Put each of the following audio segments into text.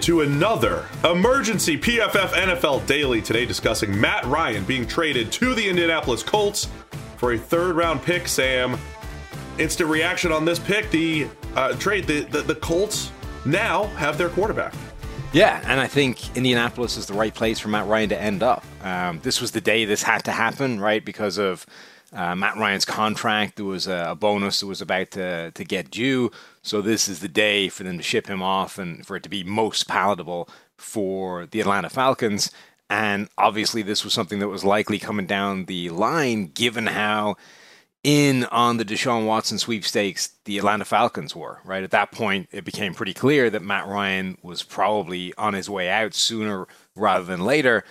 into another emergency PFF NFL Daily today, discussing Matt Ryan being traded to the Indianapolis Colts for a third round pick. Sam, instant reaction on this pick. The uh, trade, the, the, the Colts now have their quarterback. Yeah, and I think Indianapolis is the right place for Matt Ryan to end up. Um, this was the day this had to happen, right? Because of uh, Matt Ryan's contract, there was a, a, bonus that was about to, to get due. So this is the day for them to ship him off and for it to be most palatable for the Atlanta Falcons. And obviously, this was something that was likely coming down the line, given how in on the Deshaun Watson sweepstakes the Atlanta Falcons were. Right at that point, it became pretty clear that Matt Ryan was probably on his way out sooner rather than later.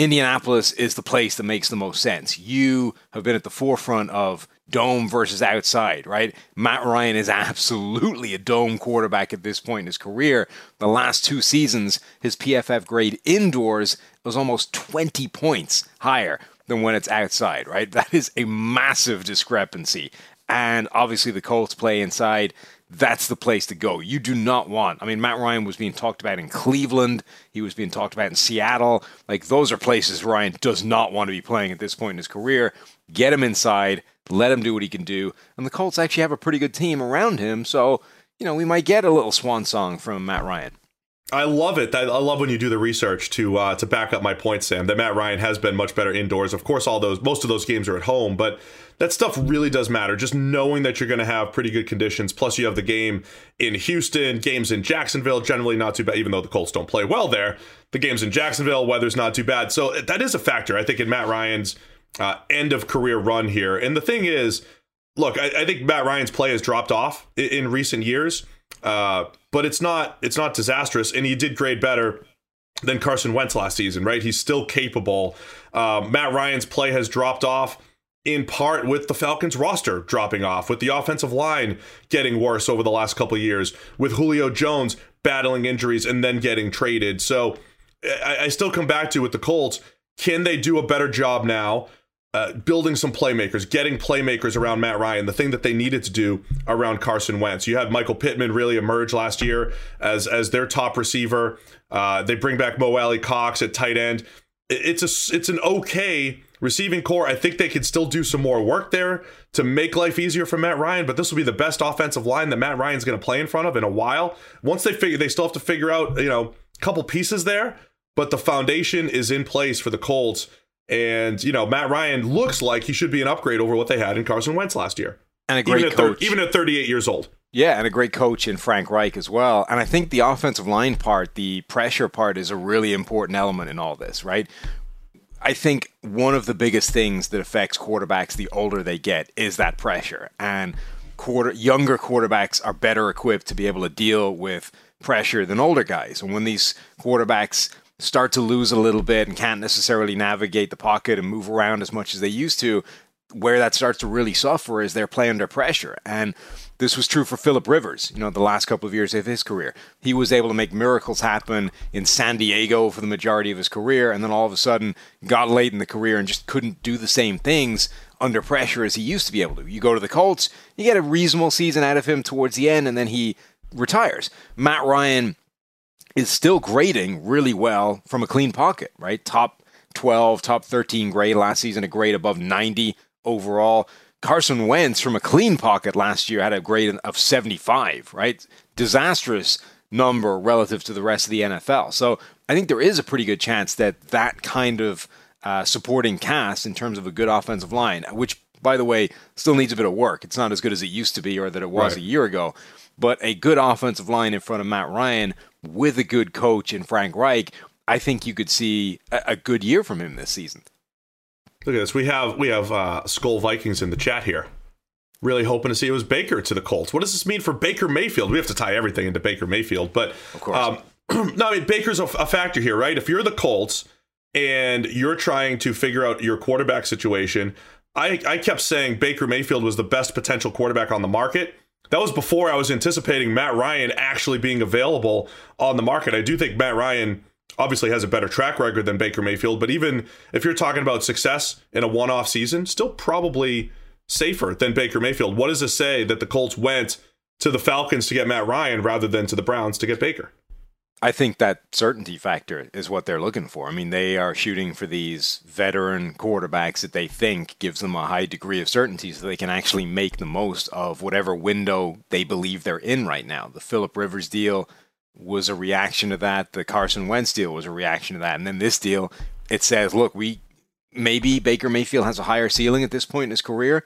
Indianapolis is the place that makes the most sense. You have been at the forefront of dome versus outside, right? Matt Ryan is absolutely a dome quarterback at this point in his career. The last two seasons, his PFF grade indoors was almost 20 points higher than when it's outside, right? That is a massive discrepancy. And obviously, the Colts play inside that's the place to go. You do not want. I mean, Matt Ryan was being talked about in Cleveland. He was being talked about in Seattle. Like those are places Ryan does not want to be playing at this point in his career. Get him inside, let him do what he can do. And the Colts actually have a pretty good team around him, so you know we might get a little swan song from Matt Ryan. I love it. I love when you do the research to uh, to back up my point, Sam. That Matt Ryan has been much better indoors. Of course, all those most of those games are at home, but that stuff really does matter. Just knowing that you're going to have pretty good conditions. Plus, you have the game in Houston, games in Jacksonville, generally not too bad. Even though the Colts don't play well there, the games in Jacksonville, weather's not too bad. So that is a factor, I think, in Matt Ryan's uh, end of career run here. And the thing is, look, I, I think Matt Ryan's play has dropped off in, in recent years. Uh, but it's not it's not disastrous, and he did grade better than Carson Wentz last season, right? He's still capable. Uh, Matt Ryan's play has dropped off in part with the Falcons roster dropping off, with the offensive line getting worse over the last couple years, with Julio Jones battling injuries and then getting traded. So I, I still come back to with the Colts, can they do a better job now? Uh, building some playmakers, getting playmakers around Matt Ryan, the thing that they needed to do around Carson Wentz. You had Michael Pittman really emerge last year as as their top receiver. Uh, they bring back Mo Alie-Cox at tight end. It's a it's an okay receiving corps. I think they could still do some more work there to make life easier for Matt Ryan. But this will be the best offensive line that Matt Ryan's going to play in front of in a while. Once they figure, they still have to figure out you know a couple pieces there. But the foundation is in place for the Colts and, you know, Matt Ryan looks like he should be an upgrade over what they had in Carson Wentz last year. And a great even coach. Thir- even at 38 years old. Yeah, and a great coach in Frank Reich as well. And I think the offensive line part, the pressure part, is a really important element in all this, right? I think one of the biggest things that affects quarterbacks the older they get is that pressure. And quarter younger quarterbacks are better equipped to be able to deal with pressure than older guys. And when these quarterbacks start to lose a little bit and can't necessarily navigate the pocket and move around as much as they used to, where that starts to really suffer is they're playing under pressure. And this was true for Philip Rivers, you know, the last couple of years of his career. He was able to make miracles happen in San Diego for the majority of his career, and then all of a sudden got late in the career and just couldn't do the same things under pressure as he used to be able to. You go to the Colts, you get a reasonable season out of him towards the end, and then he retires. Matt Ryan is still grading really well from a clean pocket, right? Top 12, top 13 grade last season, a grade above 90 overall. Carson Wentz from a clean pocket last year had a grade of 75, right? Disastrous number relative to the rest of the NFL. So I think there is a pretty good chance that that kind of uh, supporting cast in terms of a good offensive line, which by the way still needs a bit of work. It's not as good as it used to be or that it was right. a year ago, but a good offensive line in front of Matt Ryan with a good coach in Frank Reich, I think you could see a, a good year from him this season. Look at this. We have we have uh, Skull Vikings in the chat here. Really hoping to see it was Baker to the Colts. What does this mean for Baker Mayfield? We have to tie everything into Baker Mayfield, but of course, um, no. I mean Baker's a, a factor here, right? If you're the Colts and you're trying to figure out your quarterback situation, I, I kept saying Baker Mayfield was the best potential quarterback on the market. That was before I was anticipating Matt Ryan actually being available on the market. I do think Matt Ryan obviously has a better track record than Baker Mayfield, but even if you're talking about success in a one off season, still probably safer than Baker Mayfield. What does this say that the Colts went to the Falcons to get Matt Ryan rather than to the Browns to get Baker? I think that certainty factor is what they're looking for. I mean, they are shooting for these veteran quarterbacks that they think gives them a high degree of certainty so they can actually make the most of whatever window they believe they're in right now. The Philip Rivers deal was a reaction to that. The Carson Wentz deal was a reaction to that. And then this deal, it says, look, we maybe Baker Mayfield has a higher ceiling at this point in his career,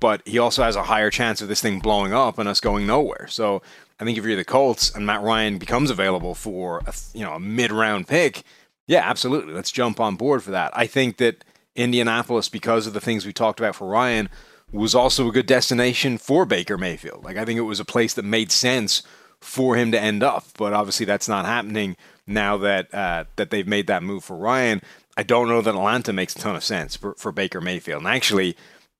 but he also has a higher chance of this thing blowing up and us going nowhere. So I think if you're the Colts and Matt Ryan becomes available for a, you know a mid round pick, yeah, absolutely, let's jump on board for that. I think that Indianapolis, because of the things we talked about for Ryan, was also a good destination for Baker Mayfield. Like I think it was a place that made sense for him to end up, but obviously that's not happening now that uh, that they've made that move for Ryan. I don't know that Atlanta makes a ton of sense for, for Baker Mayfield. And actually,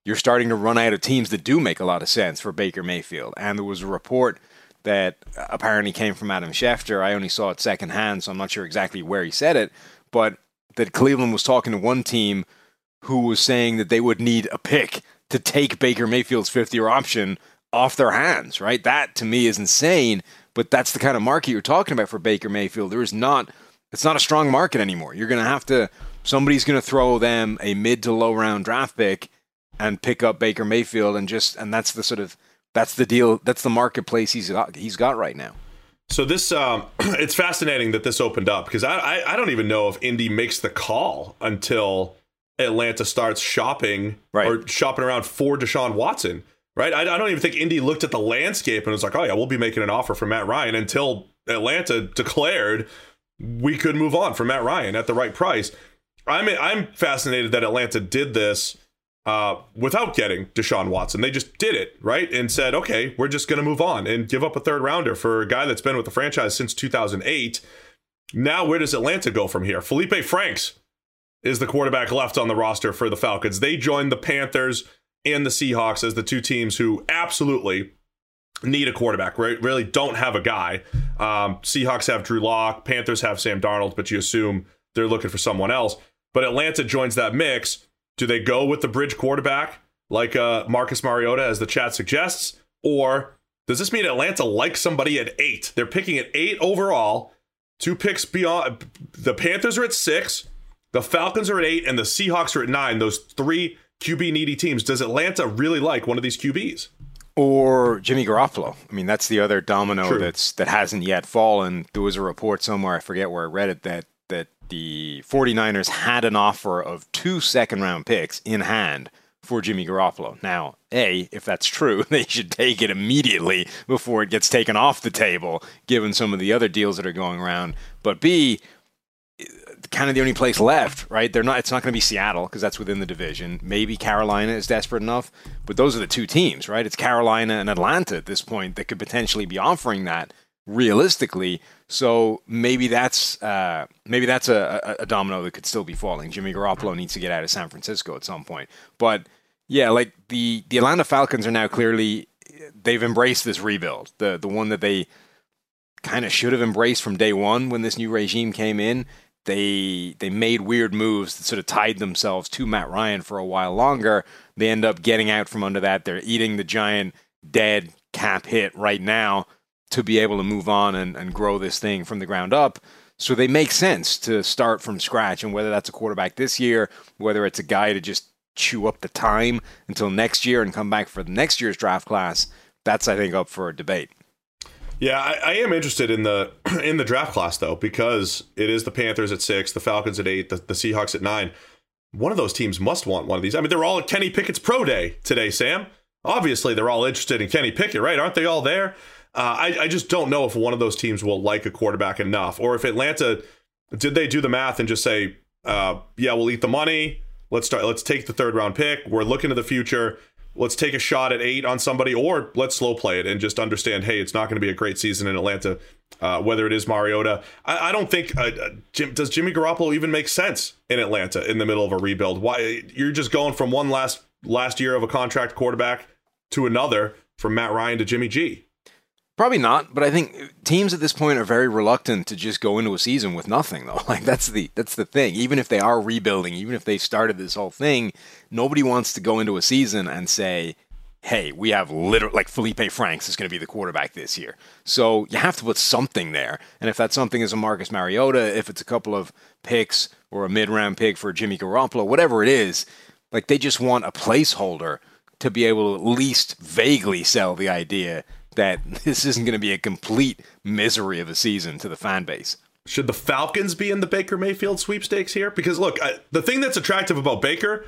you're starting to run out of teams that do make a lot of sense for Baker Mayfield. And there was a report that apparently came from Adam Schefter. I only saw it secondhand, so I'm not sure exactly where he said it, but that Cleveland was talking to one team who was saying that they would need a pick to take Baker Mayfield's fifth year option off their hands, right? That to me is insane, but that's the kind of market you're talking about for Baker Mayfield. There is not it's not a strong market anymore. You're going to have to somebody's going to throw them a mid to low round draft pick and pick up Baker Mayfield and just and that's the sort of that's the deal. That's the marketplace he's got. He's got right now. So this, um, it's fascinating that this opened up because I, I, I don't even know if Indy makes the call until Atlanta starts shopping right. or shopping around for Deshaun Watson. Right. I, I don't even think Indy looked at the landscape and was like, oh yeah, we'll be making an offer for Matt Ryan until Atlanta declared we could move on for Matt Ryan at the right price. I'm I'm fascinated that Atlanta did this uh, without getting Deshaun Watson. They just did it, right? And said, okay, we're just going to move on and give up a third rounder for a guy that's been with the franchise since 2008. Now, where does Atlanta go from here? Felipe Franks is the quarterback left on the roster for the Falcons. They joined the Panthers and the Seahawks as the two teams who absolutely need a quarterback, right? Really don't have a guy. Um, Seahawks have Drew Lock, Panthers have Sam Darnold, but you assume they're looking for someone else. But Atlanta joins that mix do they go with the bridge quarterback like uh, Marcus Mariota, as the chat suggests? Or does this mean Atlanta likes somebody at eight? They're picking at eight overall, two picks beyond. The Panthers are at six, the Falcons are at eight, and the Seahawks are at nine. Those three QB needy teams. Does Atlanta really like one of these QBs? Or Jimmy Garoppolo. I mean, that's the other domino True. that's that hasn't yet fallen. There was a report somewhere, I forget where I read it, that that the 49ers had an offer of two second round picks in hand for Jimmy Garoppolo. Now, A, if that's true, they should take it immediately before it gets taken off the table, given some of the other deals that are going around. But B, kind of the only place left, right? They're not. It's not going to be Seattle because that's within the division. Maybe Carolina is desperate enough, but those are the two teams, right? It's Carolina and Atlanta at this point that could potentially be offering that realistically. So maybe that's uh, maybe that's a, a, domino that could still be falling. Jimmy Garoppolo needs to get out of San Francisco at some point. But yeah, like the the Atlanta Falcons are now clearly they've embraced this rebuild, the the one that they kind of should have embraced from day one when this new regime came in. They they made weird moves that sort of tied themselves to Matt Ryan for a while longer. They end up getting out from under that. They're eating the giant dead cap hit right now to be able to move on and, and grow this thing from the ground up. So they make sense to start from scratch. And whether that's a quarterback this year, whether it's a guy to just chew up the time until next year and come back for the next year's draft class, that's I think up for a debate. Yeah, I, I, am interested in the in the draft class though because it is the Panthers at six, the Falcons at eight, the, the Seahawks at nine. One of those teams must want one of these. I mean, they're all at Kenny Pickett's pro day today, Sam. Obviously, they're all interested in Kenny Pickett, right? Aren't they all there? Uh, I, I just don't know if one of those teams will like a quarterback enough, or if Atlanta did they do the math and just say, uh, yeah, we'll eat the money. Let's start. Let's take the third round pick. We're looking to the future. Let's take a shot at eight on somebody, or let's slow play it and just understand, hey, it's not going to be a great season in Atlanta. Uh, whether it is Mariota, I, I don't think uh, uh, Jim, does Jimmy Garoppolo even make sense in Atlanta in the middle of a rebuild. Why you're just going from one last last year of a contract quarterback to another from Matt Ryan to Jimmy G. Probably not, but I think teams at this point are very reluctant to just go into a season with nothing though. Like that's the that's the thing. Even if they are rebuilding, even if they started this whole thing, nobody wants to go into a season and say, hey, we have literally like Felipe Franks is going to be the quarterback this year. So you have to put something there. And if that something is a Marcus Mariota, if it's a couple of picks or a mid round pick for Jimmy Garoppolo, whatever it is, like they just want a placeholder to be able to at least vaguely sell the idea that this isn't going to be a complete misery of a season to the fan base. Should the Falcons be in the Baker Mayfield sweepstakes here? Because look, I, the thing that's attractive about Baker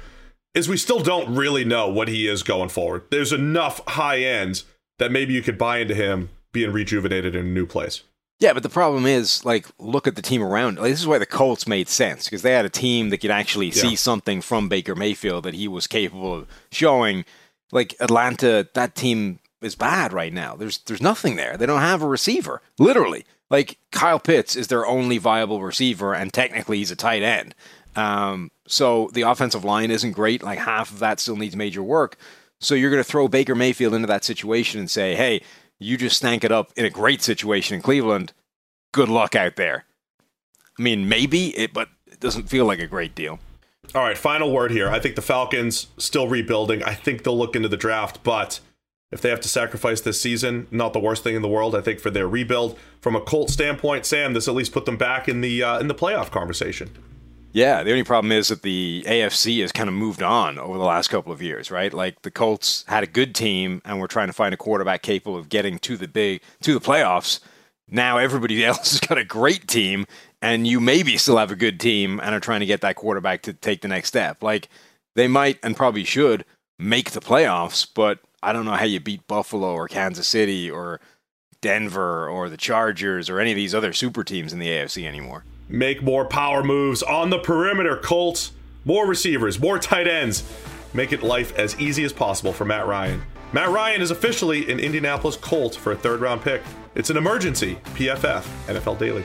is we still don't really know what he is going forward. There's enough high ends that maybe you could buy into him being rejuvenated in a new place. Yeah, but the problem is, like, look at the team around. Like, this is why the Colts made sense because they had a team that could actually yeah. see something from Baker Mayfield that he was capable of showing. Like Atlanta, that team is bad right now. There's there's nothing there. They don't have a receiver, literally. Like Kyle Pitts is their only viable receiver, and technically he's a tight end. Um, so the offensive line isn't great. Like half of that still needs major work. So you're going to throw Baker Mayfield into that situation and say, hey, you just stank it up in a great situation in Cleveland. Good luck out there. I mean, maybe it, but it doesn't feel like a great deal. All right, final word here. I think the Falcons still rebuilding. I think they'll look into the draft, but if they have to sacrifice this season, not the worst thing in the world. I think for their rebuild, from a Colt standpoint, Sam, this at least put them back in the uh, in the playoff conversation. Yeah, the only problem is that the AFC has kind of moved on over the last couple of years, right? Like the Colts had a good team and we're trying to find a quarterback capable of getting to the big to the playoffs. Now everybody else has got a great team and you maybe still have a good team and are trying to get that quarterback to take the next step. Like they might and probably should make the playoffs, but I don't know how you beat Buffalo or Kansas City or Denver or the Chargers or any of these other super teams in the AFC anymore. Make more power moves on the perimeter, Colts. More receivers, more tight ends. Make it life as easy as possible for Matt Ryan. Matt Ryan is officially an Indianapolis Colt for a third round pick. It's an emergency. PFF, NFL Daily.